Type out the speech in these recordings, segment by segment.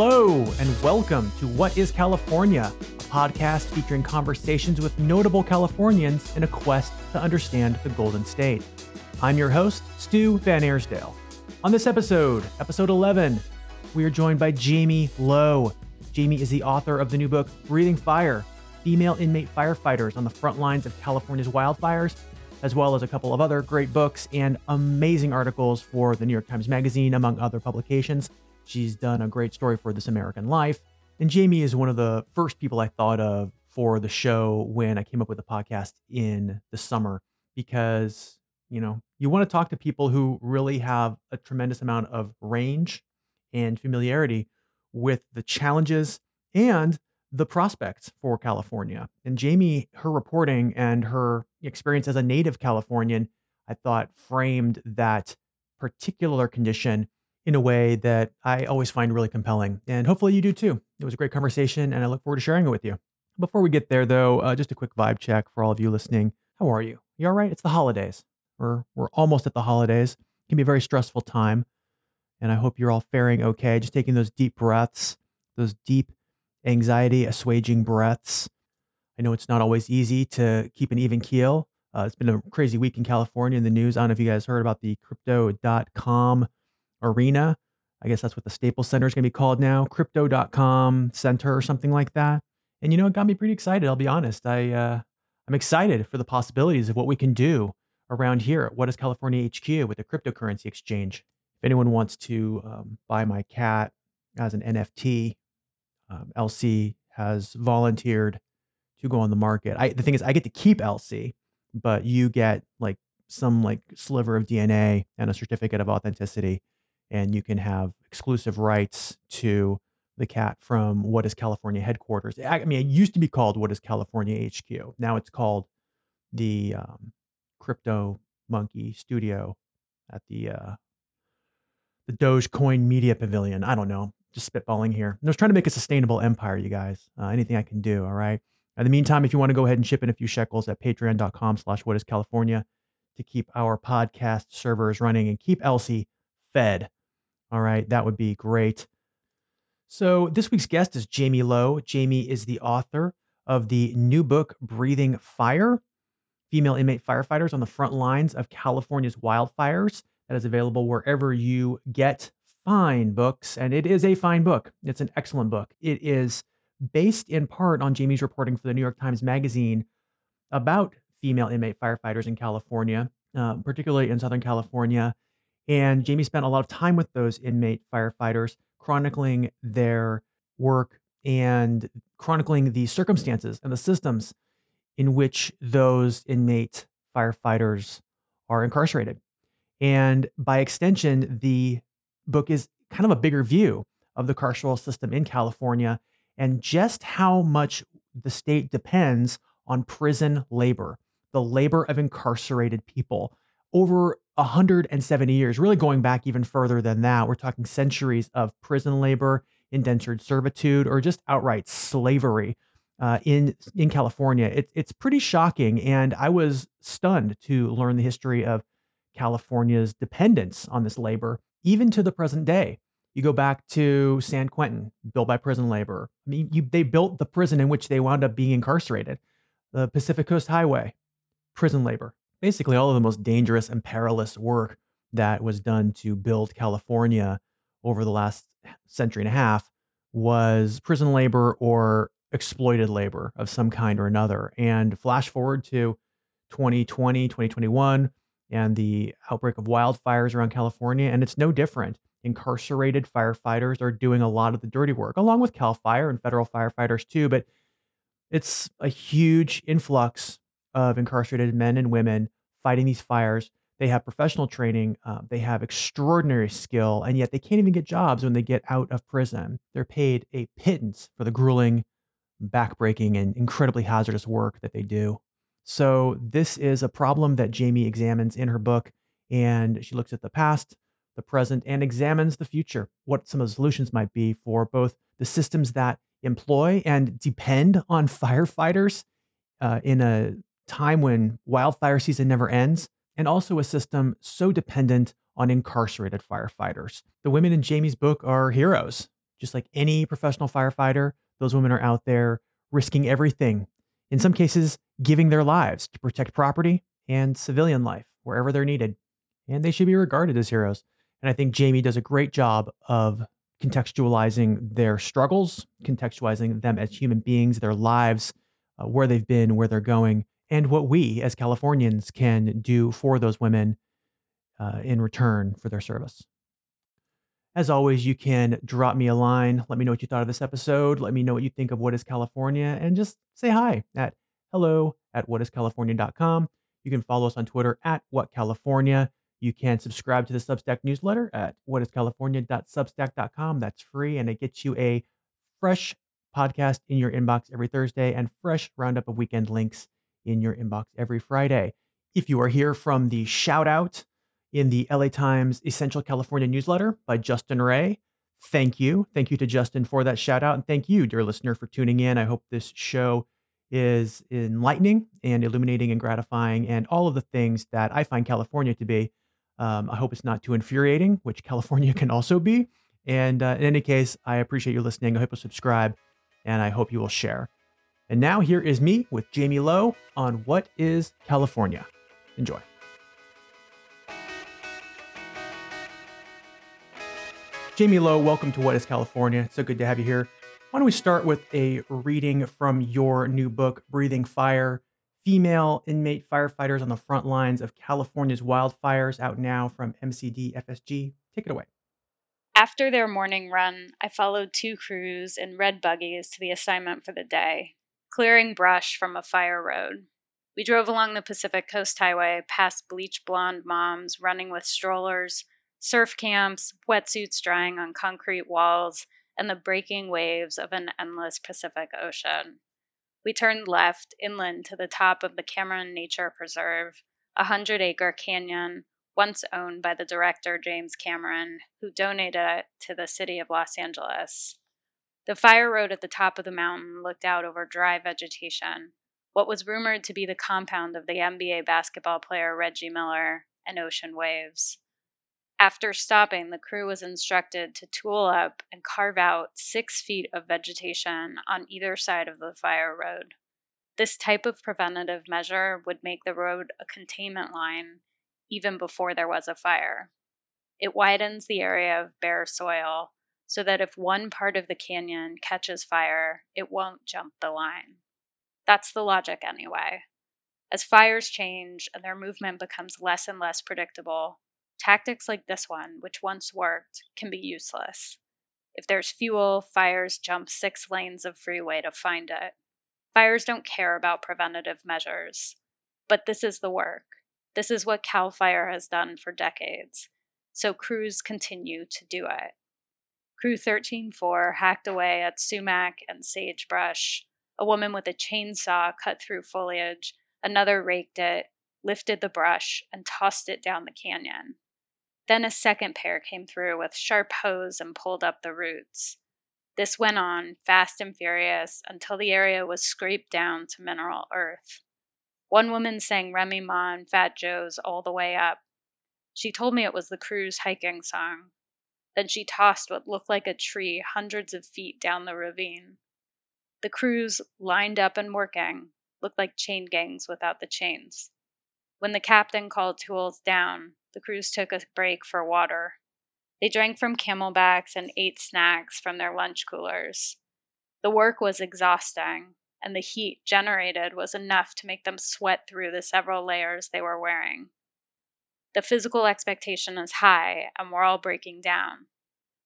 Hello, and welcome to What is California, a podcast featuring conversations with notable Californians in a quest to understand the Golden State. I'm your host, Stu VanAirsdale. On this episode, episode 11, we are joined by Jaime Lowe. Jaime is the author of the new book, Breathing Fire Female Inmate Firefighters on the Front Lines of California's Wildfires, as well as a couple of other great books and amazing articles for the New York Times Magazine, among other publications. She's done a great story for This American Life. And Jaime is one of the first people I thought of for the show when I came up with the podcast in the summer because, you know, you want to talk to people who really have a tremendous amount of range and familiarity with the challenges and the prospects for California. And Jaime, her reporting and her experience as a native Californian, I thought framed that particular condition in a way that I always find really compelling. And hopefully you do too. It was a great conversation and I look forward to sharing it with you. Before we get there, though, uh, just a quick vibe check for all of you listening. How are you? You all right? It's the holidays. We're, we're almost at the holidays. It can be a very stressful time. And I hope you're all faring okay. Just taking those deep breaths, those deep anxiety assuaging breaths. I know it's not always easy to keep an even keel. Uh, it's been a crazy week in California in the news. I don't know if you guys heard about the crypto.com arena. I guess that's what the Staples Center is going to be called now, crypto.com center or something like that. And you know, it got me pretty excited. I'll be honest. I, uh, I'm excited for the possibilities of what we can do around here at What is California HQ with the cryptocurrency exchange. If anyone wants to um, buy my cat as an NFT, um, LC has volunteered to go on the market. I, the thing is, I get to keep LC, but you get like some like sliver of DNA and a certificate of authenticity, and you can have exclusive rights to the cat from what is California headquarters. I, mean, it used to be called what is California HQ. Now it's called the um, Crypto Monkey Studio at the uh, the Dogecoin Media Pavilion. I don't know just spitballing here. I was trying to make a sustainable empire, you guys. Uh, anything I can do, all right? In the meantime, if you want to go ahead and chip in a few shekels at patreon.com slash what is California to keep our podcast servers running and keep LC fed, all right, that would be great. So this week's guest is Jaime Lowe. Jaime is the author of the new book, Breathing Fire, Female Inmate Firefighters on the Front Lines of California's Wildfires. That is available wherever you get fine books, and it is a fine book. It's an excellent book. It is based in part on Jaime's reporting for the New York Times Magazine about female inmate firefighters in California, uh, particularly in Southern California. And Jaime spent a lot of time with those inmate firefighters, chronicling their work and chronicling the circumstances and the systems in which those inmate firefighters are incarcerated. And by extension, the book is kind of a bigger view of the carceral system in California and just how much the state depends on prison labor, the labor of incarcerated people. Over 170 years, really going back even further than that, we're talking centuries of prison labor, indentured servitude, or just outright slavery uh, in in California. It, it's pretty shocking, and I was stunned to learn the history of California's dependence on this labor even to the present day. You go back to San Quentin, built by prison labor. I mean, you, they built the prison in which they wound up being incarcerated. The Pacific Coast Highway, prison labor. Basically, all of the most dangerous and perilous work that was done to build California over the last century and a half was prison labor or exploited labor of some kind or another. And flash forward to 2020, 2021, and the outbreak of wildfires around California, and it's no different. Incarcerated firefighters are doing a lot of the dirty work, along with CAL FIRE and federal firefighters too. But it's a huge influx of incarcerated men and women fighting these fires. They have professional training, uh, they have extraordinary skill, and yet they can't even get jobs when they get out of prison. They're paid a pittance for the grueling, backbreaking, and incredibly hazardous work that they do. So, this is a problem that Jaime examines in her book, and she looks at the past, the present, and examines the future, what some of the solutions might be for both the systems that employ and depend on firefighters uh, in a time when wildfire season never ends, and also a system so dependent on incarcerated firefighters. The women in Jaime's book are heroes. Just like any professional firefighter, those women are out there risking everything, in some cases, giving their lives to protect property and civilian life wherever they're needed. And they should be regarded as heroes. And I think Jaime does a great job of contextualizing their struggles, contextualizing them as human beings, their lives, uh, where they've been, where they're going, and what we as Californians can do for those women uh, in return for their service. As always, you can drop me a line. Let me know what you thought of this episode. Let me know what you think of What is California and just say hi at hello at whatiscalifornia.com. You can follow us on Twitter at whatcalifornia. You can subscribe to the Substack newsletter at whatiscalifornia.substack.com. That's free and it gets you a fresh podcast in your inbox every Thursday and fresh roundup of weekend links in your inbox every Friday. If you are here from the shout out in the LA Times Essential California newsletter by Justin Ray, thank you. Thank you to Justin for that shout out. And thank you, dear listener, for tuning in. I hope this show is enlightening and illuminating and gratifying and all of the things that I find California to be. Um, I hope it's not too infuriating, which California can also be. And uh, in any case, I appreciate you listening. I hope you'll subscribe and I hope you will share. And now here is me with Jaime Lowe on What is California. Enjoy. Jaime Lowe, welcome to What is California. It's so good to have you here. Why don't we start with a reading from your new book, Breathing Fire Female Inmate Firefighters on the Front Lines of California's Wildfires, out now from MCD FSG. Take it away. After their morning run, I followed two crews in red buggies to the assignment for the day, clearing brush from a fire road. We drove along the Pacific Coast Highway past bleach blonde moms running with strollers, surf camps, wetsuits drying on concrete walls, and the breaking waves of an endless Pacific Ocean. We turned left inland to the top of the Cameron Nature Preserve, a hundred acre canyon once owned by the director James Cameron, who donated it to the city of Los Angeles. The fire road at the top of the mountain looked out over dry vegetation, what was rumored to be the compound of the NBA basketball player Reggie Miller and Ocean Waves. After stopping, the crew was instructed to tool up and carve out six feet of vegetation on either side of the fire road. This type of preventative measure would make the road a containment line even before there was a fire. It widens the area of bare soil so that if one part of the canyon catches fire, it won't jump the line. That's the logic, anyway. As fires change and their movement becomes less and less predictable, Tactics like this one, which once worked, can be useless. If there's fuel, fires jump six lanes of freeway to find it. Fires don't care about preventative measures. But this is the work. This is what CAL FIRE has done for decades. So crews continue to do it. Crew 13-4 hacked away at sumac and sagebrush. A woman with a chainsaw cut through foliage. Another raked it, lifted the brush, and tossed it down the canyon. Then a second pair came through with sharp hoes and pulled up the roots. This went on, fast and furious, until the area was scraped down to mineral earth. One woman sang Remy Ma and Fat Joe's all the way up. She told me it was the crew's hiking song. Then she tossed what looked like a tree hundreds of feet down the ravine. The crews, lined up and working, looked like chain gangs without the chains. When the captain called tools down, the crews took a break for water. They drank from camelbacks and ate snacks from their lunch coolers. The work was exhausting, and the heat generated was enough to make them sweat through the several layers they were wearing. The physical expectation is high, and we're all breaking down.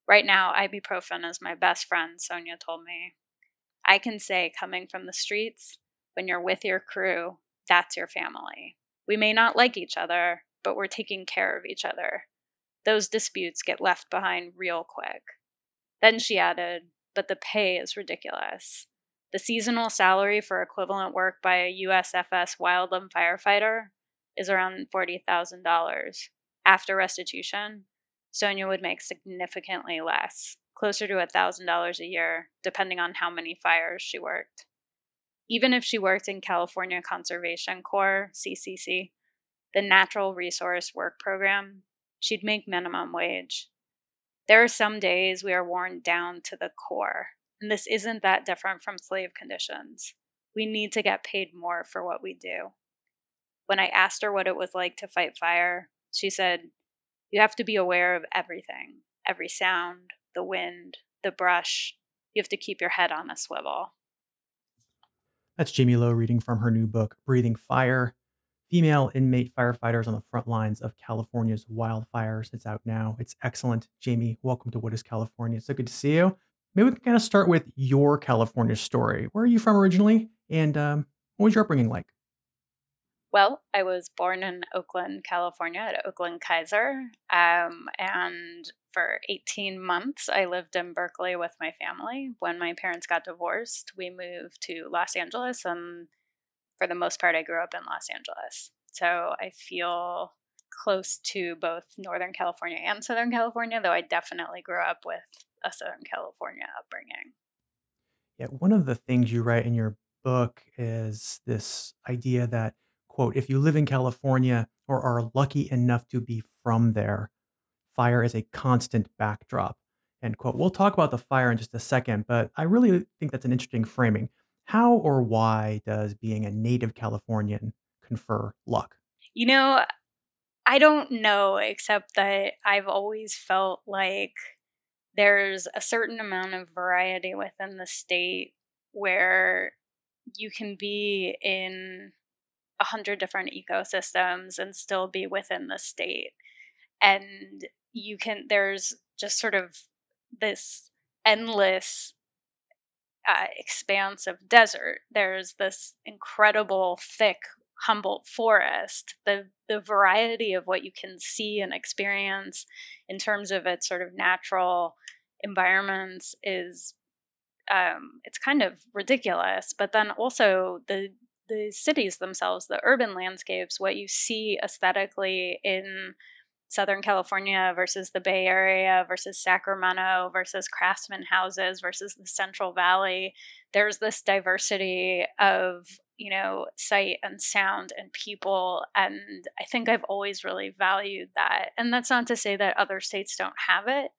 Right now, ibuprofen is my best friend, Sonia told me. I can say, coming from the streets, when you're with your crew, that's your family. We may not like each other, but we're taking care of each other. Those disputes get left behind real quick. Then she added, but the pay is ridiculous. The seasonal salary for equivalent work by a USFS wildland firefighter is around $40,000. After restitution, Sonia would make significantly less, closer to $1,000 a year, depending on how many fires she worked. Even if she worked in California Conservation Corps, CCC, the Natural Resource Work Program, she'd make minimum wage. There are some days we are worn down to the core, and this isn't that different from slave conditions. We need to get paid more for what we do. When I asked her what it was like to fight fire, she said, You have to be aware of everything every sound, the wind, the brush. You have to keep your head on a swivel. That's Jaime Lowe reading from her new book, Breathing Fire Female Inmate Firefighters on the Front Lines of California's Wildfires. It's out now. It's excellent. Jaime, welcome to What is California? It's so good to see you. Maybe we can kind of start with your California story. Where are you from originally? And um, what was your upbringing like? Well, I was born in Oakland, California, at Oakland Kaiser. Um, and for 18 months, I lived in Berkeley with my family. When my parents got divorced, we moved to Los Angeles. And for the most part, I grew up in Los Angeles. So I feel close to both Northern California and Southern California, though I definitely grew up with a Southern California upbringing. Yeah, one of the things you write in your book is this idea that quote, if you live in California or are lucky enough to be from there, fire is a constant backdrop, end quote. We'll talk about the fire in just a second, but I really think that's an interesting framing. How or why does being a native Californian confer luck? You know, I don't know, except that I've always felt like there's a certain amount of variety within the state where you can be in a hundred different ecosystems and still be within the state. And you can, there's just sort of this endless uh, expanse of desert. There's this incredible, thick Humboldt forest. The the variety of what you can see and experience in terms of its sort of natural environments is um, it's kind of ridiculous. But then also the the cities themselves, the urban landscapes, what you see aesthetically in Southern California versus the Bay Area versus Sacramento versus craftsman houses versus the Central Valley. There's this diversity of, you know, sight and sound and people. And I think I've always really valued that. And that's not to say that other states don't have it,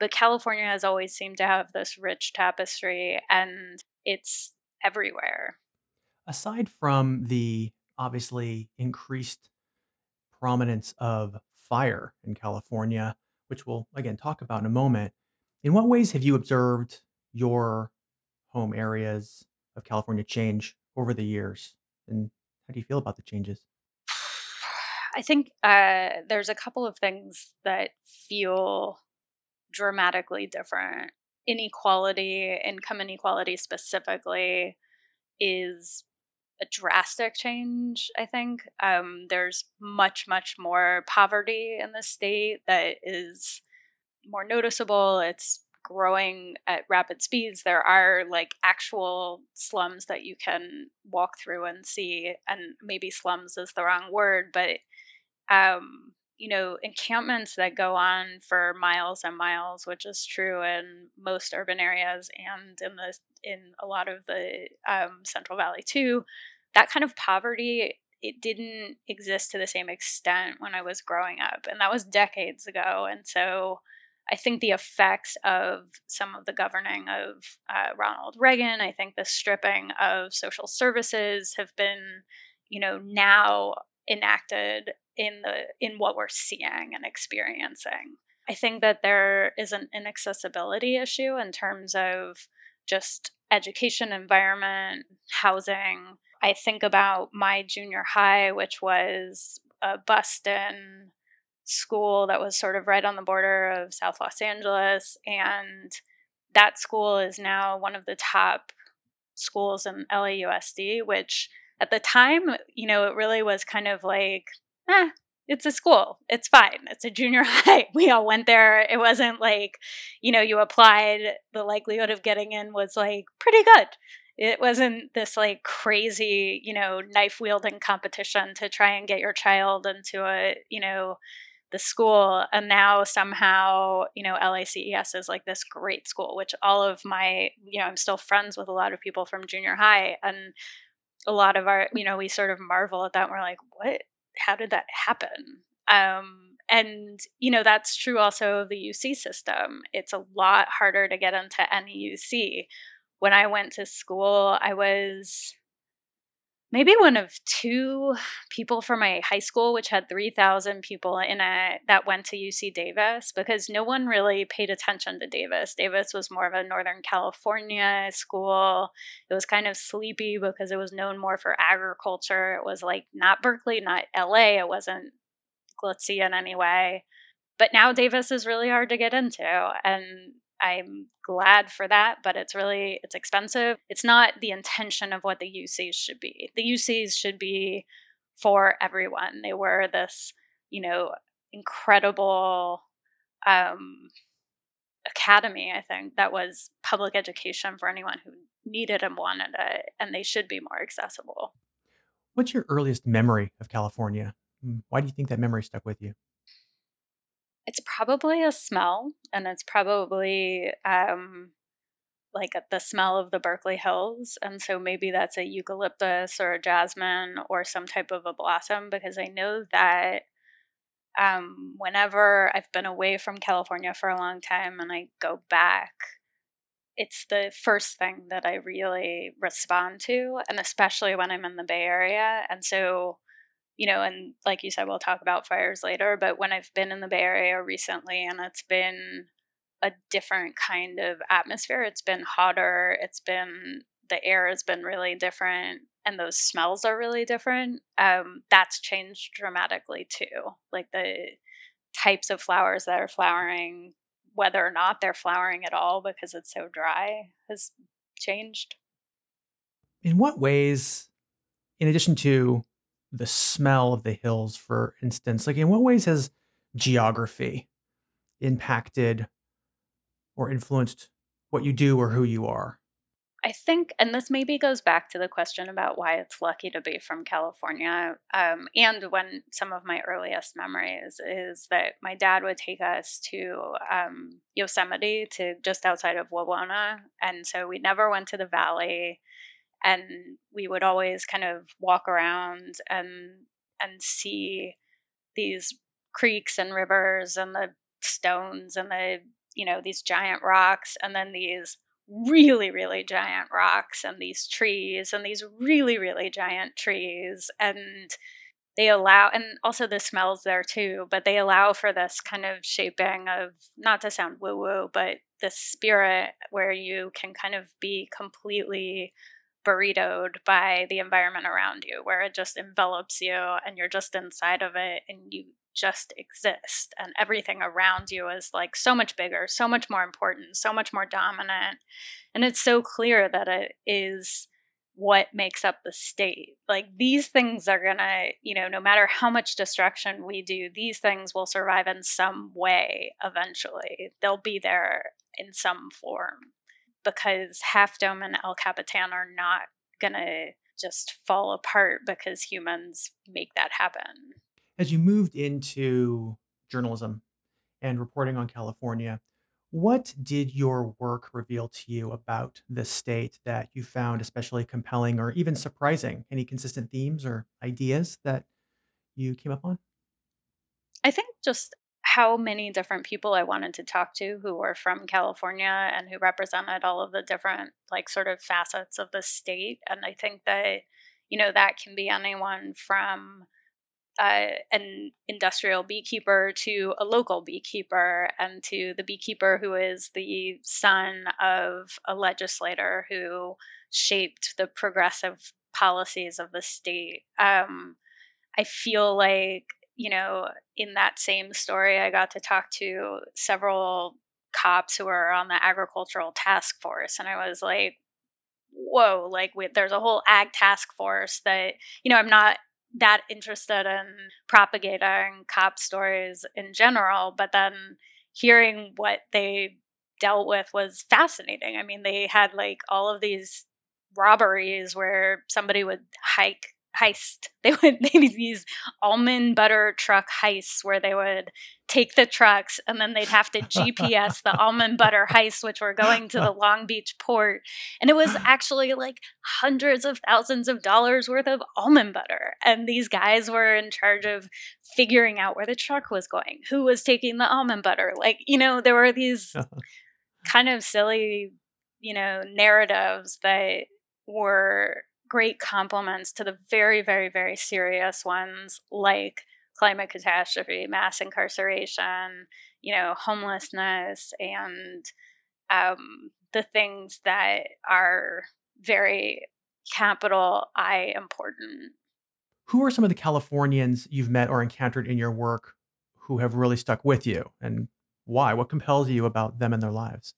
but California has always seemed to have this rich tapestry and it's everywhere aside from the obviously increased prominence of fire in California, which we'll again talk about in a moment, in what ways have you observed your home areas of California change over the years? And how do you feel about the changes? I think uh, there's a couple of things that feel dramatically different. Inequality, income inequality specifically, is a drastic change, I think. Um, there's much, much more poverty in the state that is more noticeable. It's growing at rapid speeds. There are like actual slums that you can walk through and see, and maybe slums is the wrong word, but um, you know, encampments that go on for miles and miles, which is true in most urban areas and in the in a lot of the um, Central Valley too. That kind of poverty it didn't exist to the same extent when I was growing up, and that was decades ago. And so, I think the effects of some of the governing of uh, Ronald Reagan, I think the stripping of social services have been, you know, now enacted in the in what we're seeing and experiencing. I think that there is an inaccessibility issue in terms of just education environment, housing. I think about my junior high, which was a Buston school that was sort of right on the border of South Los Angeles. And that school is now one of the top schools in LAUSD, which at the time, you know, it really was kind of like, eh, it's a school. It's fine. It's a junior high. We all went there. It wasn't like, you know, you applied, the likelihood of getting in was like pretty good. It wasn't this like crazy, you know, knife wielding competition to try and get your child into a, you know, the school and now somehow you know LACES is like this great school which all of my you know I'm still friends with a lot of people from junior high and a lot of our, you know, we sort of marvel at that. And we're like, what? How did that happen? Um, and you know that's true also of the UC system. It's a lot harder to get into any UC. When I went to school, I was maybe one of two people from my high school, which had 3,000 people in it, that went to UC Davis because no one really paid attention to Davis. Davis was more of a Northern California school. It was kind of sleepy because it was known more for agriculture. It was like not Berkeley, not LA. It wasn't glitzy in any way. But now Davis is really hard to get into. And I'm glad for that, but it's really it's expensive. It's not the intention of what the UCs should be. The UCs should be for everyone. They were this, you know, incredible um, academy, I think, that was public education for anyone who needed and wanted it, and they should be more accessible. What's your earliest memory of California? Mm, why do you think that memory stuck with you? It's probably a smell, and it's probably um, like the smell of the Berkeley Hills. And so maybe that's a eucalyptus or a jasmine or some type of a blossom because I know that um, whenever I've been away from California for a long time and I go back, it's the first thing that I really respond to, and especially when I'm in the Bay Area. And so you know, and like you said, we'll talk about fires later, but when I've been in the Bay Area recently and it's been a different kind of atmosphere, it's been hotter, it's been, the air has been really different, and those smells are really different. Um, that's changed dramatically too. Like the types of flowers that are flowering, whether or not they're flowering at all because it's so dry, has changed. In what ways, in addition to the smell of the hills, for instance? Like, in what ways has geography impacted or influenced what you do or who you are? I think, and this maybe goes back to the question about why it's lucky to be from California. Um, and when some of my earliest memories is that my dad would take us to um, Yosemite, to just outside of Wawona. And so we never went to the valley and we would always kind of walk around and and see these creeks and rivers and the stones and the you know these giant rocks and then these really really giant rocks and these trees and these really really giant trees and they allow and also the smells there too but they allow for this kind of shaping of not to sound woo woo but the spirit where you can kind of be completely burritoed by the environment around you, where it just envelops you and you're just inside of it and you just exist. And everything around you is like so much bigger, so much more important, so much more dominant. And it's so clear that it is what makes up the state. Like these things are gonna, you know, no matter how much destruction we do, these things will survive in some way eventually. They'll be there in some form because Half Dome and El Capitan are not going to just fall apart because humans make that happen. As you moved into journalism and reporting on California, what did your work reveal to you about the state that you found especially compelling or even surprising? Any consistent themes or ideas that you came up on? I think just how many different people I wanted to talk to who were from California and who represented all of the different, like, sort of facets of the state. And I think that, you know, that can be anyone from uh, an industrial beekeeper to a local beekeeper and to the beekeeper who is the son of a legislator who shaped the progressive policies of the state. Um, I feel like you know, in that same story, I got to talk to several cops who are on the agricultural task force. And I was like, whoa, like we, there's a whole ag task force that, you know, I'm not that interested in propagating cop stories in general, but then hearing what they dealt with was fascinating. I mean, they had like all of these robberies where somebody would hike heist. They would they these almond butter truck heists where they would take the trucks and then they'd have to GPS the almond butter heists, which were going to the Long Beach port. And it was actually like hundreds of thousands of dollars worth of almond butter. And these guys were in charge of figuring out where the truck was going, who was taking the almond butter. Like, you know, there were these uh-huh. kind of silly, you know, narratives that were great complements to the very, very, very serious ones like climate catastrophe, mass incarceration, you know, homelessness, and um, the things that are very capital I important. Who are some of the Californians you've met or encountered in your work who have really stuck with you and why? What compels you about them and their lives?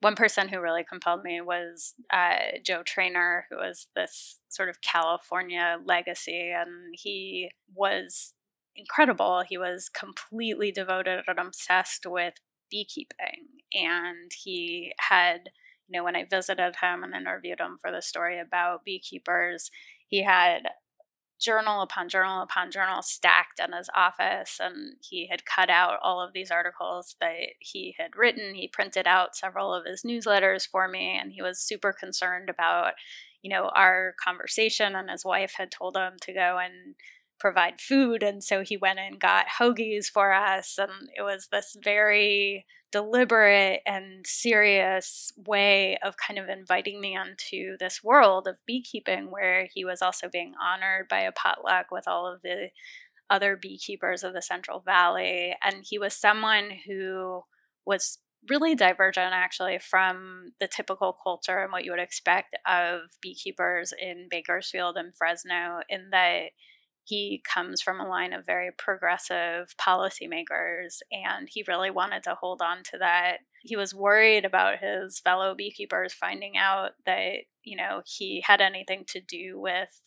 One person who really compelled me was uh, Joe Traynor, who was this sort of California legacy, and he was incredible. He was completely devoted and obsessed with beekeeping, and he had, you know, when I visited him and interviewed him for the story about beekeepers, he had journal upon journal upon journal stacked in his office and he had cut out all of these articles that he had written. He printed out several of his newsletters for me and he was super concerned about you know our conversation and his wife had told him to go and provide food and so he went and got hoagies for us and it was this very deliberate and serious way of kind of inviting me onto this world of beekeeping where he was also being honored by a potluck with all of the other beekeepers of the Central Valley. And he was someone who was really divergent actually from the typical culture and what you would expect of beekeepers in Bakersfield and Fresno, in that he comes from a line of very progressive policymakers, and he really wanted to hold on to that. He was worried about his fellow beekeepers finding out that, you know, he had anything to do with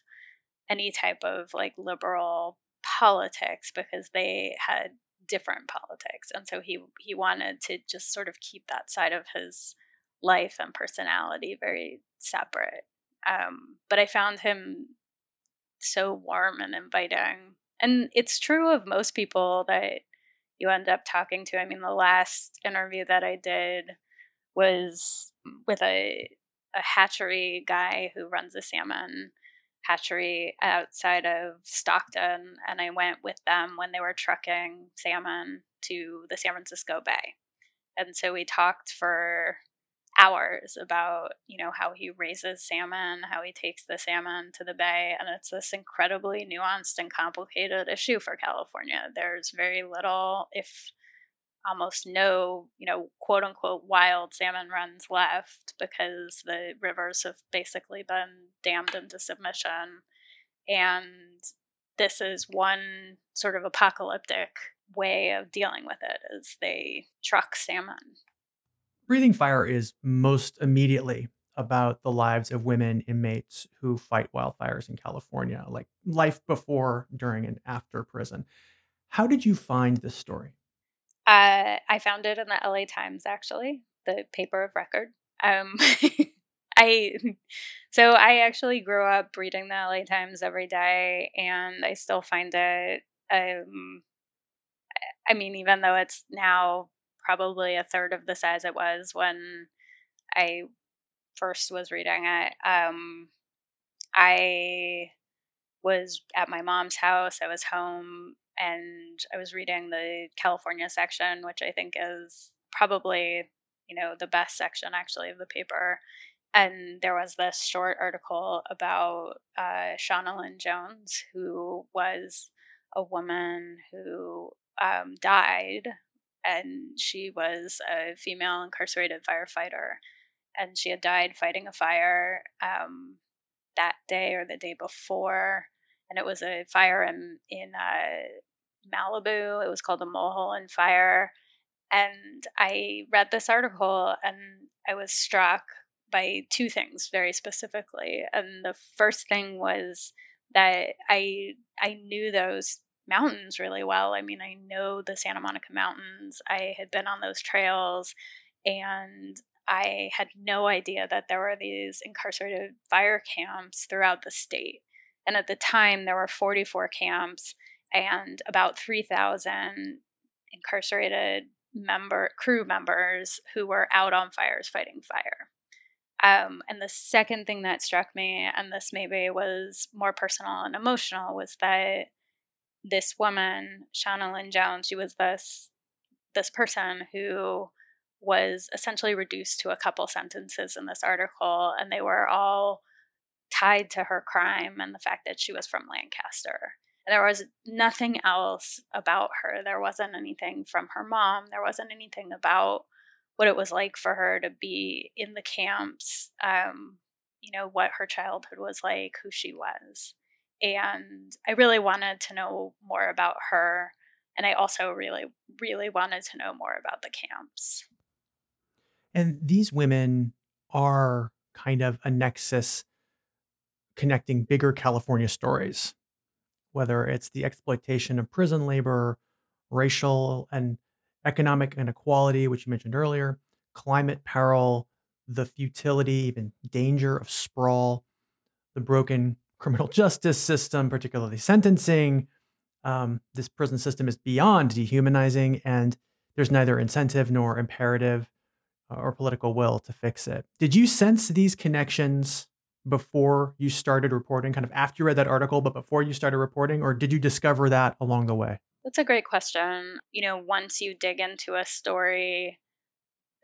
any type of like liberal politics because they had different politics. And so he he wanted to just sort of keep that side of his life and personality very separate. Um, but I found him so warm and inviting. And it's true of most people that you end up talking to. I mean, the last interview that I did was with a a hatchery guy who runs a salmon hatchery outside of Stockton, and I went with them when they were trucking salmon to the San Francisco Bay. And so we talked for hours about you know how he raises salmon how he takes the salmon to the bay and it's this incredibly nuanced and complicated issue for california. There's very little if almost no you know quote unquote wild salmon runs left because the rivers have basically been dammed into submission. And this is one sort of apocalyptic way of dealing with it is they truck salmon Breathing Fire is most immediately about the lives of women inmates who fight wildfires in California, like life before, during, and after prison. How did you find this story? Uh, I found it in the LA Times, actually, the paper of record. Um, I so I actually grew up reading the LA Times every day, and I still find it. Um, I mean, even though it's now probably a third of the size it was when I first was reading it. Um, I was at my mom's house. I was home and I was reading the California section, which I think is probably, you know, the best section actually of the paper. And there was this short article about uh, Shawna Lynn Jones, who was a woman who um, died and she was a female incarcerated firefighter, and she had died fighting a fire um, that day or the day before, and it was a fire in in uh, Malibu. It was called the Mulholland Fire, and I read this article and I was struck by two things very specifically, and the first thing was that I I knew those mountains really well. I mean, I know the Santa Monica Mountains. I had been on those trails and I had no idea that there were these incarcerated fire camps throughout the state. And at the time, there were 44 camps and about 3,000 incarcerated member crew members who were out on fires fighting fire. Um, and the second thing that struck me, and this maybe was more personal and emotional, was that this woman, Shawna Lynn Jones, she was this this person who was essentially reduced to a couple sentences in this article, and they were all tied to her crime and the fact that she was from Lancaster. There was nothing else about her. There wasn't anything from her mom. There wasn't anything about what it was like for her to be in the camps, um, you know, what her childhood was like, who she was. And I really wanted to know more about her. And I also really, really wanted to know more about the camps. And these women are kind of a nexus connecting bigger California stories, whether it's the exploitation of prison labor, racial and economic inequality, which you mentioned earlier, climate peril, the futility, even danger of sprawl, the broken criminal justice system, particularly sentencing. Um, this prison system is beyond dehumanizing, and there's neither incentive nor imperative uh, or political will to fix it. Did you sense these connections before you started reporting, kind of after you read that article, but before you started reporting, or did you discover that along the way? That's a great question. You know, once you dig into a story,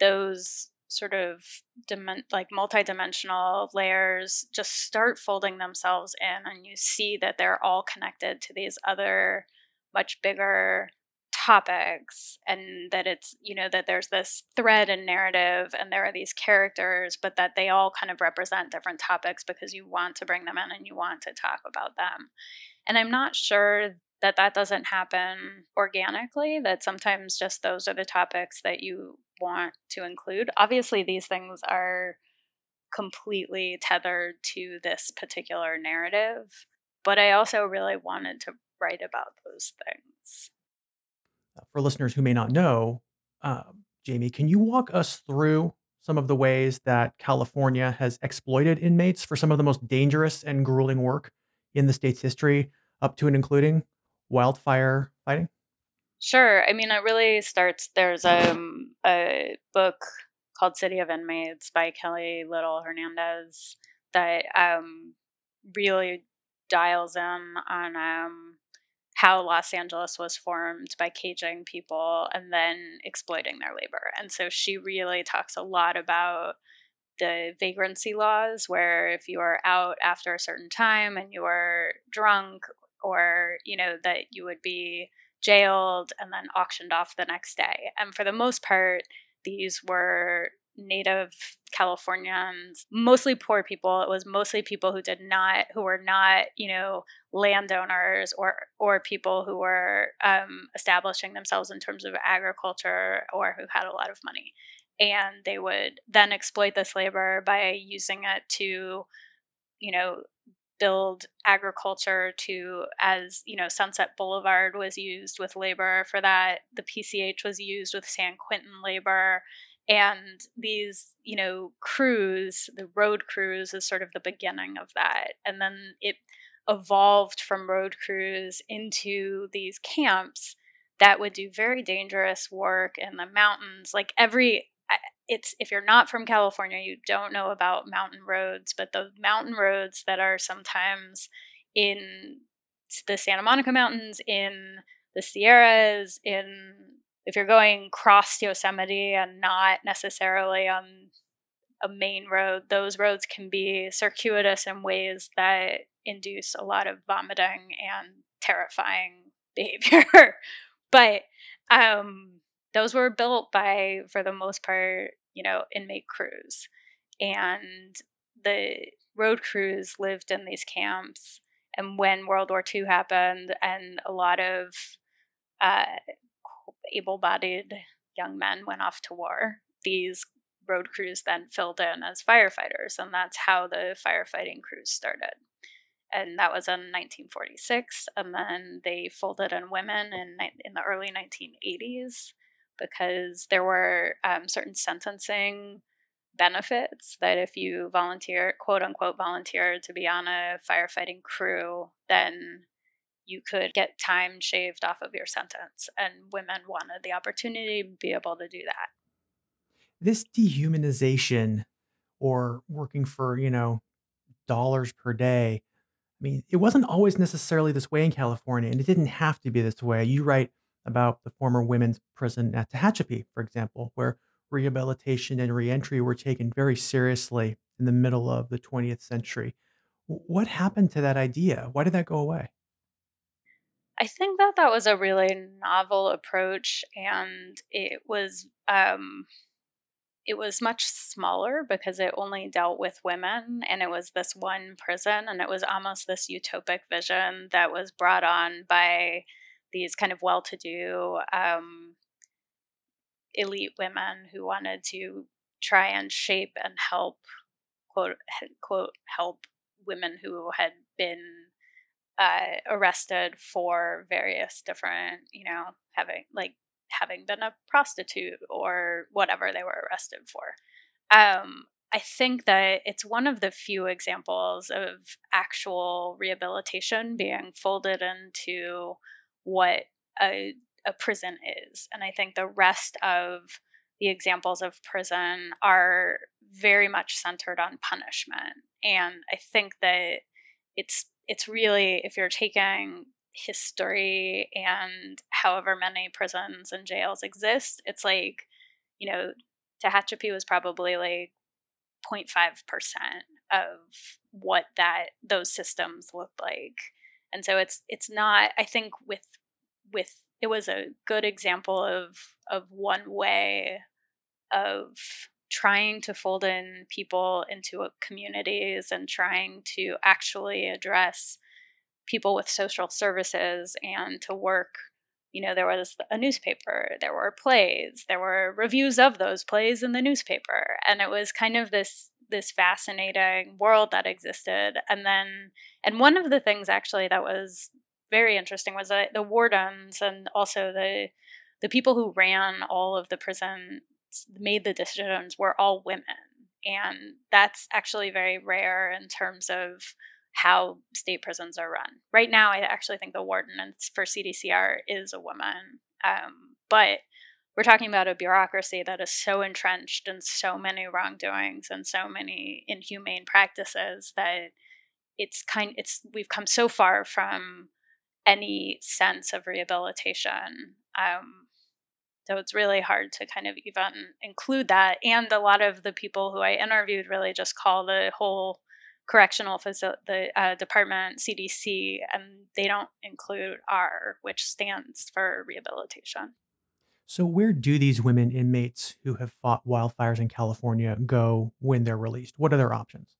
those sort of dim- like multi-dimensional layers just start folding themselves in and you see that they're all connected to these other much bigger topics and that it's you know that there's this thread and narrative and there are these characters but that they all kind of represent different topics because you want to bring them in and you want to talk about them. And i'm not sure that that doesn't happen organically that sometimes just those are the topics that you want to include obviously these things are completely tethered to this particular narrative but i also really wanted to write about those things uh, for listeners who may not know uh, jaime can you walk us through some of the ways that california has exploited inmates for some of the most dangerous and grueling work in the state's history up to and including wildfire fighting? Sure. I mean, it really starts. There's um, a book called City of Inmates by Kelly Lytle Hernandez that um, really dials in on um, how Los Angeles was formed by caging people and then exploiting their labor. And so she really talks a lot about the vagrancy laws, where if you are out after a certain time and you are drunk or you know that you would be jailed and then auctioned off the next day. And for the most part these were native californians mostly poor people. It was mostly people who did not who were not you know landowners or or people who were um, establishing themselves in terms of agriculture or who had a lot of money. And they would then exploit this labor by using it to you know build agriculture to as you know sunset boulevard was used with labor for that the pch was used with san quentin labor and these you know crews the road crews is sort of the beginning of that. And then it evolved from road crews into these camps that would do very dangerous work in the mountains. Like every it's if you're not from California, you don't know about mountain roads, but the mountain roads that are sometimes in the Santa Monica Mountains, in the Sierras, in if you're going cross Yosemite and not necessarily on a main road, those roads can be circuitous in ways that induce a lot of vomiting and terrifying behavior. but um, those were built by, for the most part, you know, inmate crews. And the road crews lived in these camps. And when World War II happened, and a lot of uh, able bodied young men went off to war, these road crews then filled in as firefighters. And that's how the firefighting crews started. And that was in 1946. And then they folded in women in, in the early 1980s because there were um, certain sentencing benefits that if you volunteer, quote unquote, volunteer to be on a firefighting crew, then you could get time shaved off of your sentence. And women wanted the opportunity to be able to do that. This dehumanization or working for, you know, dollars per day, I mean, it wasn't always necessarily this way in California, and it didn't have to be this way. You write about the former women's prison at Tehachapi, for example, where rehabilitation and reentry were taken very seriously in the middle of the 20th century. What happened to that idea? Why did that go away? I think that that was a really novel approach, and it was um, it was much smaller because it only dealt with women, and it was this one prison, and it was almost this utopic vision that was brought on by these kind of well-to-do um, elite women who wanted to try and shape and help quote quote help women who had been uh, arrested for various different you know having like having been a prostitute or whatever they were arrested for. Um, i think that it's one of the few examples of actual rehabilitation being folded into what a a prison is. And I think the rest of the examples of prison are very much centered on punishment. And I think that it's it's really if you're taking history and however many prisons and jails exist, it's like, you know, Tehachapi was probably like 0.5% of what that those systems look like. And so it's it's not I think with with it was a good example of of one way of trying to fold in people into communities and trying to actually address people with social services and to work you know there was a newspaper there were plays there were reviews of those plays in the newspaper. And it was kind of this this fascinating world that existed. And then and one of the things actually that was very interesting was that the wardens and also the the people who ran all of the prisons made the decisions were all women. And that's actually very rare in terms of how state prisons are run. Right now i actually think the warden for cdcr is a woman um, but we're talking about a bureaucracy that is so entrenched in so many wrongdoings and so many inhumane practices that it's kind it's we've come so far from any sense of rehabilitation. Um, so it's really hard to kind of even include that. And a lot of the people who I interviewed really just call the whole correctional facility, the uh, department CDC, and they don't include R, which stands for rehabilitation. So, where do these women inmates who have fought wildfires in California go when they're released? What are their options?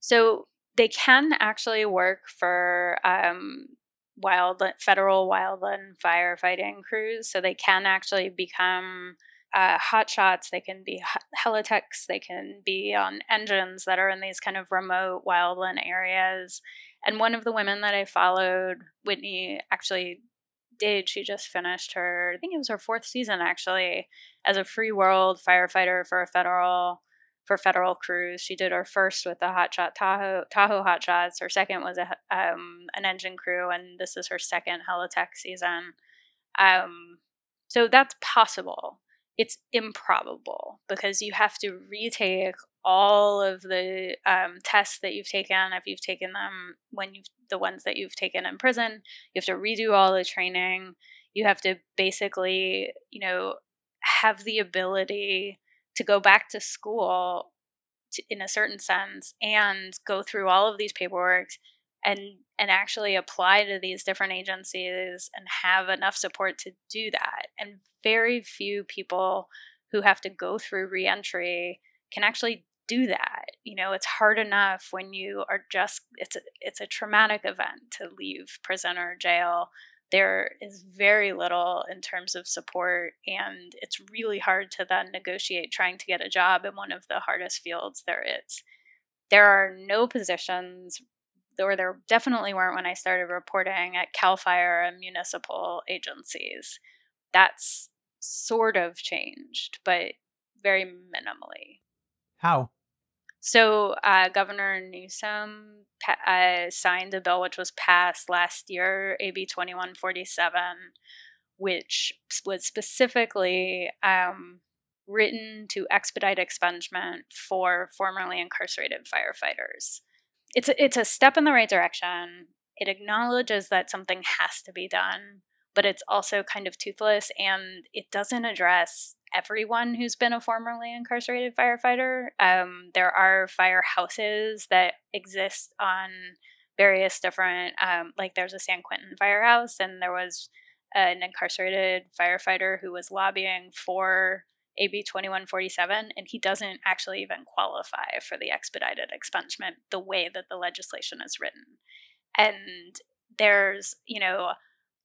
So, they can actually work for um, wild federal wildland firefighting crews, so they can actually become uh, hot shots. They can be helitacks. They can be on engines that are in these kind of remote wildland areas. And one of the women that I followed, Whitney, actually did. She just finished her, I think it was her fourth season actually, as a free world firefighter for a federal for federal crews. She did her first with the Hotshot Tahoe Tahoe Hotshots. Her second was a um, an engine crew, and this is her second Helitack season. Um, so that's possible. It's improbable because you have to retake all of the um, tests that you've taken. If you've taken them when you've the ones that you've taken in prison, you have to redo all the training. You have to basically, you know, have the ability to go back to school to, in a certain sense and go through all of these paperwork and and actually apply to these different agencies and have enough support to do that and very few people who have to go through reentry can actually do that you know it's hard enough when you are just it's a, it's a traumatic event to leave prison or jail. There is very little in terms of support and it's really hard to then negotiate trying to get a job in one of the hardest fields there is. There are no positions or there definitely weren't when i started reporting at cal fire and municipal agencies. That's sort of changed but very minimally How? So, uh, Governor Newsom pa- uh, signed a bill which was passed last year, AB 2147, which was specifically um, written to expedite expungement for formerly incarcerated firefighters. It's a, it's a step in the right direction. It acknowledges that something has to be done, but it's also kind of toothless and it doesn't address everyone who's been a formerly incarcerated firefighter. Um, there are firehouses that exist on various different, um, like there's a San Quentin firehouse, and there was an incarcerated firefighter who was lobbying for AB 2147, and he doesn't actually even qualify for the expedited expungement the way that the legislation is written. And there's, you know,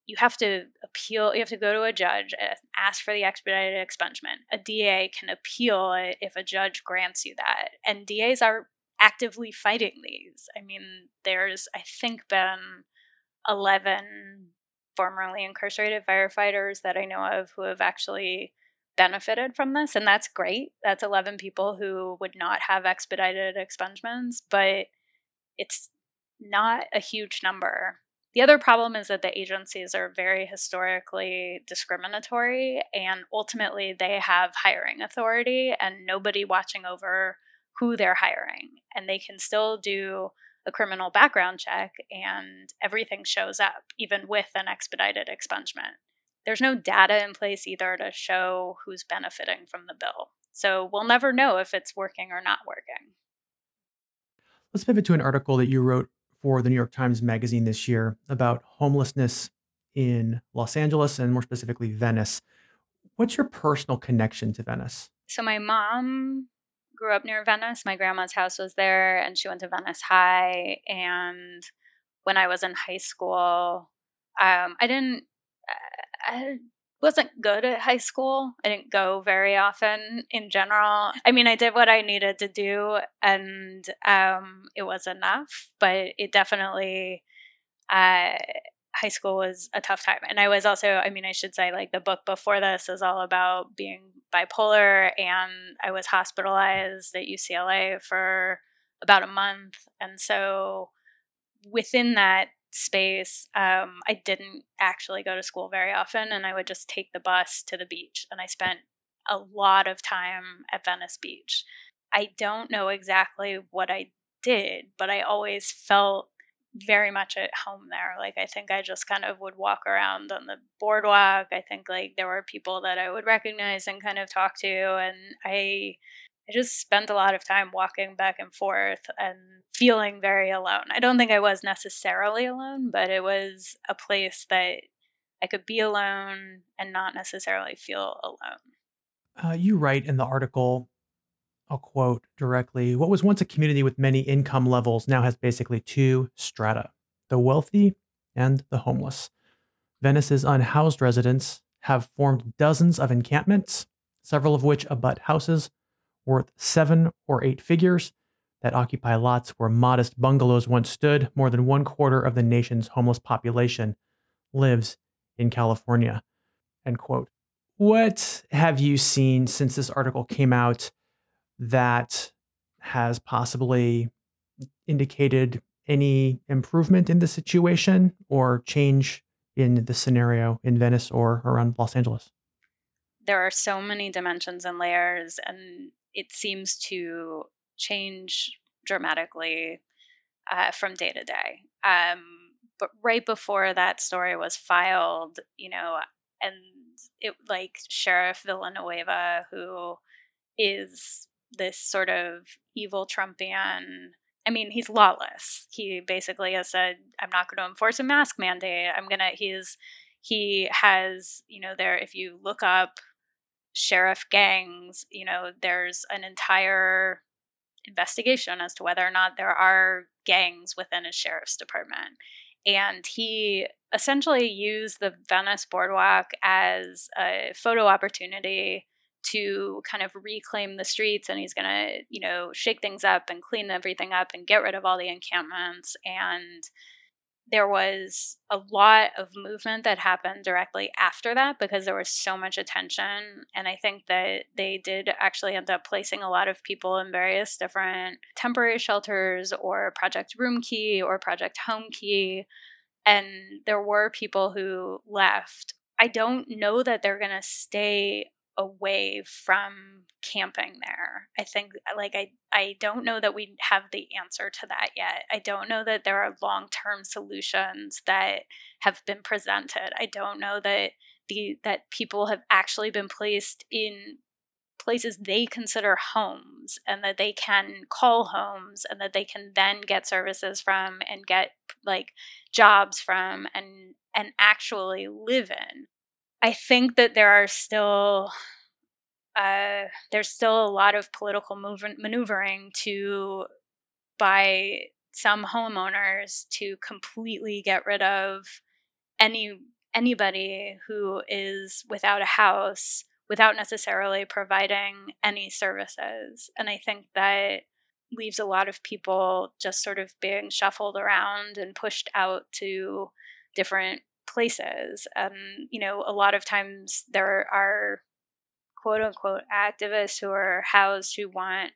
you have to appeal, you have to go to a judge and ask for the expedited expungement. A DA can appeal it if a judge grants you that. And DAs are actively fighting these. I mean, there's, I think, been 11 formerly incarcerated firefighters that I know of who have actually benefited from this. And that's great. That's 11 people who would not have expedited expungements, but it's not a huge number. The other problem is that the agencies are very historically discriminatory, and ultimately they have hiring authority and nobody watching over who they're hiring. And they can still do a criminal background check, and everything shows up, even with an expedited expungement. There's no data in place either to show who's benefiting from the bill. So we'll never know if it's working or not working. Let's pivot to an article that you wrote for the New York Times Magazine this year about homelessness in Los Angeles and more specifically Venice. What's your personal connection to Venice? So, my mom grew up near Venice. My grandma's house was there, and she went to Venice High. And when I was in high school, um, I didn't. I wasn't good at high school. I didn't go very often in general. I mean, I did what I needed to do and um, it was enough, but it definitely, uh, high school was a tough time. And I was also, I mean, I should say, like, the book before this is all about being bipolar, and I was hospitalized at UCLA for about a month. And so within that space, um, I didn't actually go to school very often, and I would just take the bus to the beach. And I spent a lot of time at Venice Beach. I don't know exactly what I did, but I always felt very much at home there. Like I think I just kind of would walk around on the boardwalk. I think like there were people that I would recognize and kind of talk to and I I just spent a lot of time walking back and forth and feeling very alone. I don't think I was necessarily alone, but it was a place that I could be alone and not necessarily feel alone. Uh, you write in the article, I'll quote directly What was once a community with many income levels now has basically two strata the wealthy and the homeless. Venice's unhoused residents have formed dozens of encampments, several of which abut houses worth seven or eight figures that occupy lots where modest bungalows once stood. More than one quarter of the nation's homeless population lives in California. End quote. What have you seen since this article came out that has possibly indicated any improvement in the situation or change in the scenario in Venice or around Los Angeles? There are so many dimensions and layers, and it seems to change dramatically uh, from day to day. Um, but right before that story was filed, you know, and it like Sheriff Villanueva, who is this sort of evil Trumpian. I mean, he's lawless. He basically has said, "I'm not going to enforce a mask mandate. I'm gonna." He's he has, you know, there. If you look up sheriff gangs, you know, there's an entire investigation as to whether or not there are gangs within a sheriff's department. And he essentially used the Venice Boardwalk as a photo opportunity to kind of reclaim the streets and he's going to, you know, shake things up and clean everything up and get rid of all the encampments and there was a lot of movement that happened directly after that because there was so much attention. And I think that they did actually end up placing a lot of people in various different temporary shelters or Project Roomkey or Project Homekey. And there were people who left. I don't know that they're going to stay away from camping there. I think like I I don't know that we have the answer to that yet. I don't know that there are long-term solutions that have been presented. I don't know that the that people have actually been placed in places they consider homes and that they can call homes and that they can then get services from and get like jobs from and and actually live in I think that there are still uh, there's still a lot of political move- maneuvering to by some homeowners to completely get rid of any anybody who is without a house without necessarily providing any services. And i think that leaves a lot of people just sort of being shuffled around and pushed out to different places. And, you know, a lot of times there are quote unquote activists who are housed who want,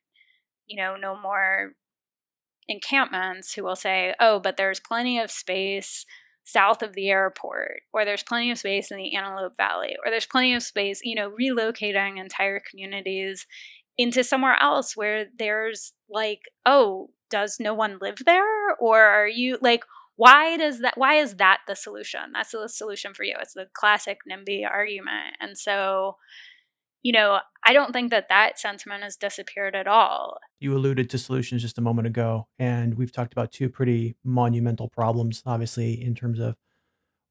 you know, no more encampments who will say, oh, but there's plenty of space south of the airport, or there's plenty of space in the Antelope Valley, or there's plenty of space, you know, relocating entire communities into somewhere else where there's like, oh, does no one live there? Or are you like, why does that why is that the solution? That's the solution for you. It's the classic nimby argument. And so you know i don't think that that sentiment has disappeared at all. You alluded to solutions just a moment ago and we've talked about two pretty monumental problems obviously in terms of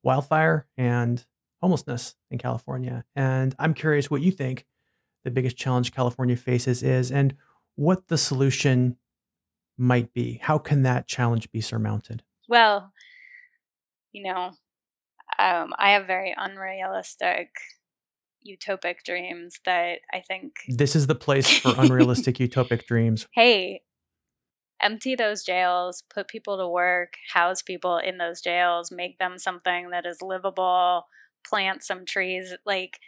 wildfire and homelessness in california. And i'm curious what you think the biggest challenge california faces is and what the solution might be. How can that challenge be surmounted well, you know, um, I have very unrealistic utopic dreams that I think. This is the place for unrealistic utopic dreams. Hey, empty those jails, put people to work, house people in those jails, make them something that is livable, plant some trees, like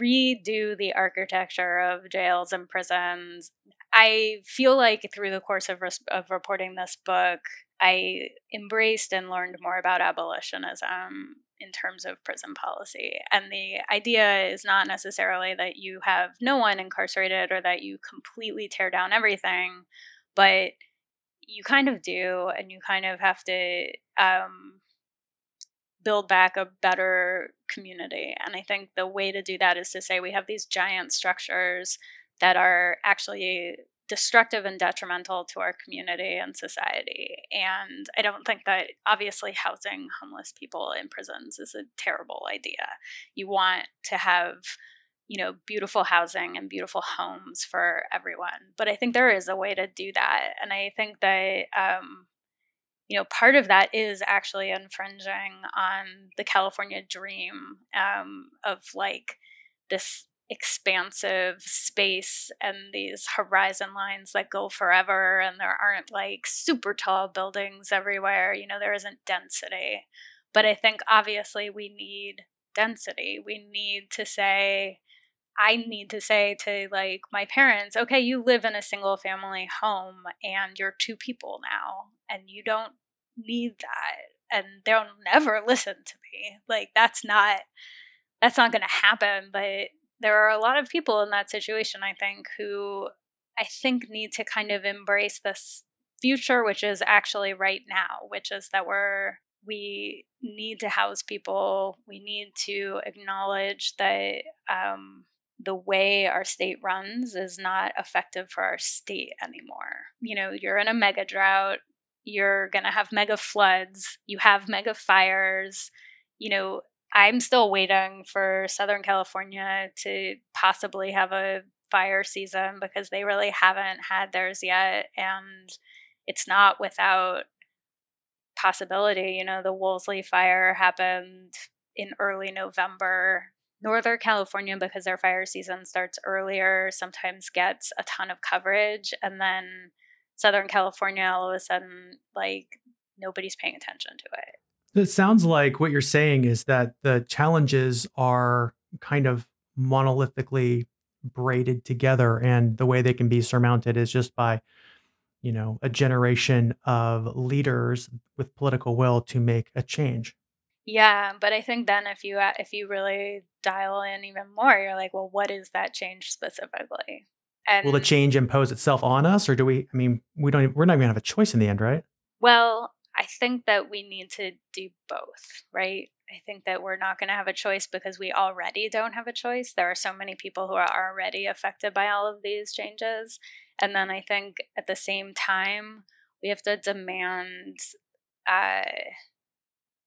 redo the architecture of jails and prisons. I feel like through the course of, res- of reporting this book, I embraced and learned more about abolitionism in terms of prison policy. And the idea is not necessarily that you have no one incarcerated or that you completely tear down everything, but you kind of do, and you kind of have to um, build back a better community. And I think the way to do that is to say we have these giant structures that are actually destructive and detrimental to our community and society. And I don't think that obviously housing homeless people in prisons is a terrible idea. You want to have you know beautiful housing and beautiful homes for everyone but i think there is a way to do that and i think that um, you know part of that is actually infringing on the california dream um, of like this expansive space and these horizon lines that go forever and there aren't like super tall buildings everywhere you know there isn't density. But i think obviously we need density. We need to say i need to say to like my parents okay you live in a single family home and you're two people now and you don't need that and they'll never listen to me. Like that's not that's not going to happen but there are a lot of people in that situation, I think, who I think need to kind of embrace this future, which is actually right now, which is that we're we need to house people. We need to acknowledge that um, the way our state runs is not effective for our state anymore. You know, you're in a mega drought. You're going to have mega floods. You have mega fires. You know, I'm still waiting for Southern California to possibly have a fire season because they really haven't had theirs yet. And it's not without possibility. You know, the Woolsey fire happened in early November. Northern California, because their fire season starts earlier, sometimes gets a ton of coverage. And then Southern California, all of a sudden, like nobody's paying attention to it. It sounds like what you're saying is that the challenges are kind of monolithically braided together and the way they can be surmounted is just by you know a generation of leaders with political will to make a change. Yeah but i think then if you uh, if you really dial in even more you're like well what is that change specifically? And will the change impose itself on us or do we i mean we don't we're not going to have a choice in the end right? Well i think that we need to do both right I think that we're not going to have a choice because we already don't have a choice. There are so many people who are already affected by all of these changes. And then I think at the same time, we have to demand uh,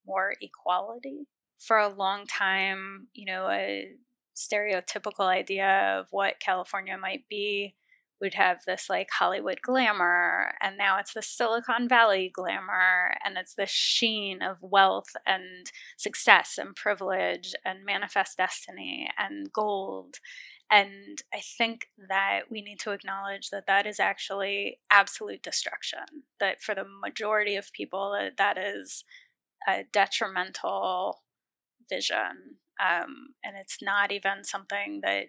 more equality. For a long time, you know, a stereotypical idea of what California might be would have this like Hollywood glamour, and now it's the Silicon Valley glamour, and it's the sheen of wealth and success and privilege and manifest destiny and gold. And I think that we need to acknowledge that that is actually absolute destruction. That for the majority of people, that, that is a detrimental vision. Um, and it's not even something that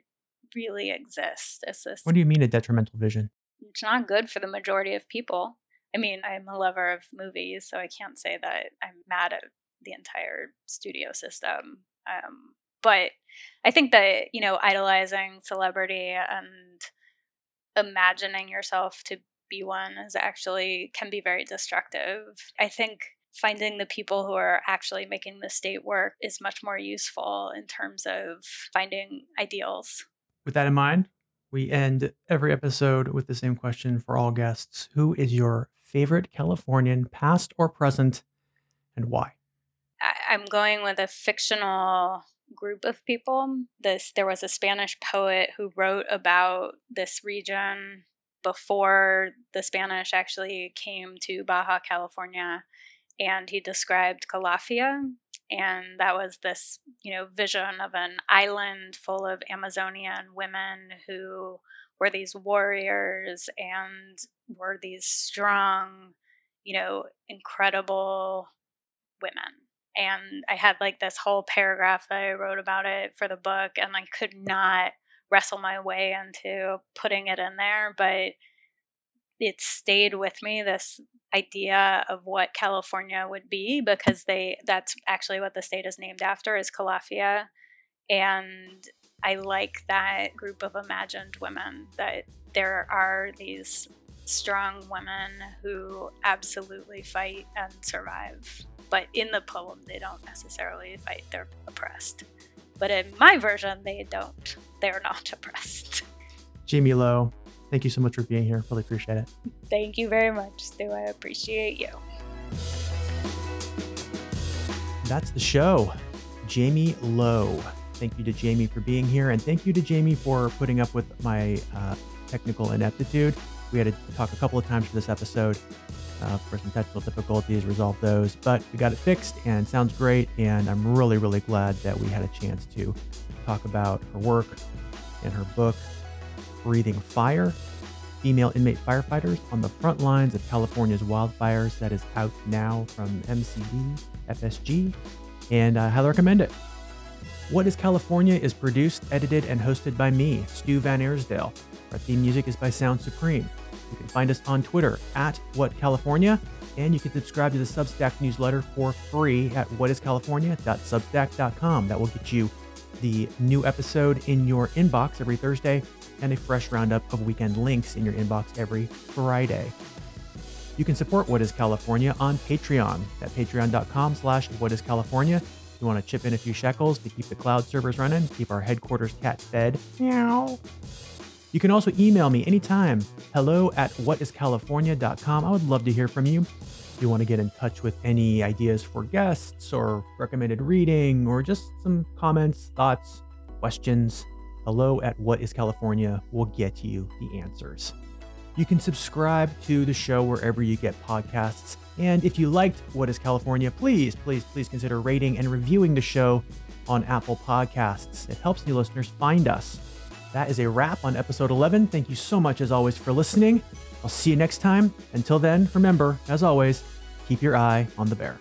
really exist. It's this. What do you mean a detrimental vision? It's not good for the majority of people. I mean, I'm a lover of movies, so I can't say that I'm mad at the entire studio system. Um, but I think that you know, idolizing celebrity and imagining yourself to be one is actually can be very destructive. I think finding the people who are actually making the state work is much more useful in terms of finding ideals with that in mind, we end every episode with the same question for all guests Who is your favorite Californian, past or present, and why? I'm going with a fictional group of people. This there was a Spanish poet who wrote about this region before the Spanish actually came to Baja California and he described Calafia and that was this you know vision of an island full of amazonian women who were these warriors and were these strong you know incredible women. And i had like this whole paragraph that i wrote about it for the book and i could not wrestle my way into putting it in there but it stayed with me this idea of what California would be because they that's actually what the state is named after is Calafia. And I like that group of imagined women that there are these strong women who absolutely fight and survive. But in the poem they don't necessarily fight they're oppressed. But in my version they don't they're not oppressed. Jaime Lowe Thank you so much for being here. Really appreciate it. Thank you very much, Stu. I appreciate you. That's the show. Jaime Lowe. Thank you to Jaime for being here, and thank you to Jaime for putting up with my uh, technical ineptitude. We had to talk a couple of times for this episode uh, for some technical difficulties, resolve those, but we got it fixed and sounds great. And I'm really, really glad that we had a chance to talk about her work and her book breathing fire. Female inmate firefighters on the front lines of California's wildfires that is out now from MCD, FSG, and I highly recommend it. What is California is produced, edited, and hosted by me, Stu VanAirsdale. Our theme music is by Sound Supreme. You can find us on Twitter at What California, and you can subscribe to the Substack newsletter for free at whatiscalifornia.substack.com. That will get you the new episode in your inbox every Thursday and a fresh roundup of weekend links in your inbox every Friday. You can support What is California on Patreon at patreon.com slash whatiscalifornia. If you want to chip in a few shekels to keep the cloud servers running, keep our headquarters cat fed. Meow. You can also email me anytime, hello at whatiscalifornia.com. I would love to hear from you. If you want to get in touch with any ideas for guests or recommended reading or just some comments, thoughts, questions, hello at What is California will get you the answers. You can subscribe to the show wherever you get podcasts. And if you liked What is California, please, please, please consider rating and reviewing the show on Apple Podcasts. It helps new listeners find us. That is a wrap on episode 11. Thank you so much, as always, for listening. I'll see you next time. Until then, remember, as always, keep your eye on the bear.